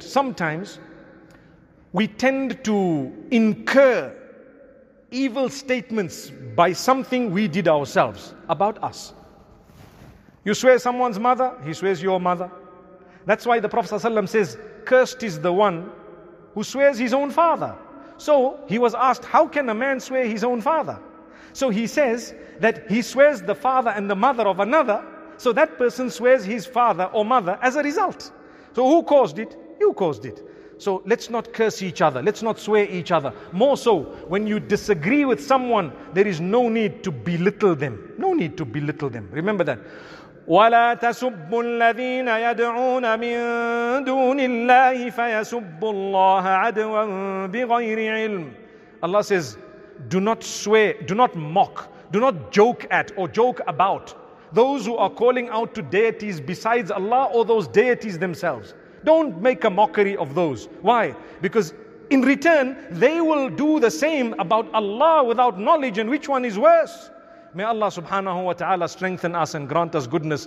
Sometimes we tend to incur evil statements by something we did ourselves about us. You swear someone's mother, he swears your mother. That's why the Prophet ﷺ says, Cursed is the one who swears his own father. So he was asked, How can a man swear his own father? So he says that he swears the father and the mother of another, so that person swears his father or mother as a result. So who caused it? You caused it. So let's not curse each other. Let's not swear each other. More so, when you disagree with someone, there is no need to belittle them. No need to belittle them. Remember that. ولا تسبوا الذين يدعون من دون الله فيسبوا الله عدوا بغير علم Allah says do not swear do not mock do not joke at or joke about those who are calling out to deities besides Allah or those deities themselves don't make a mockery of those. Why? Because in return they will do the same about Allah without knowledge and which one is worse. May Allah subhanahu wa ta'ala strengthen us and grant us goodness.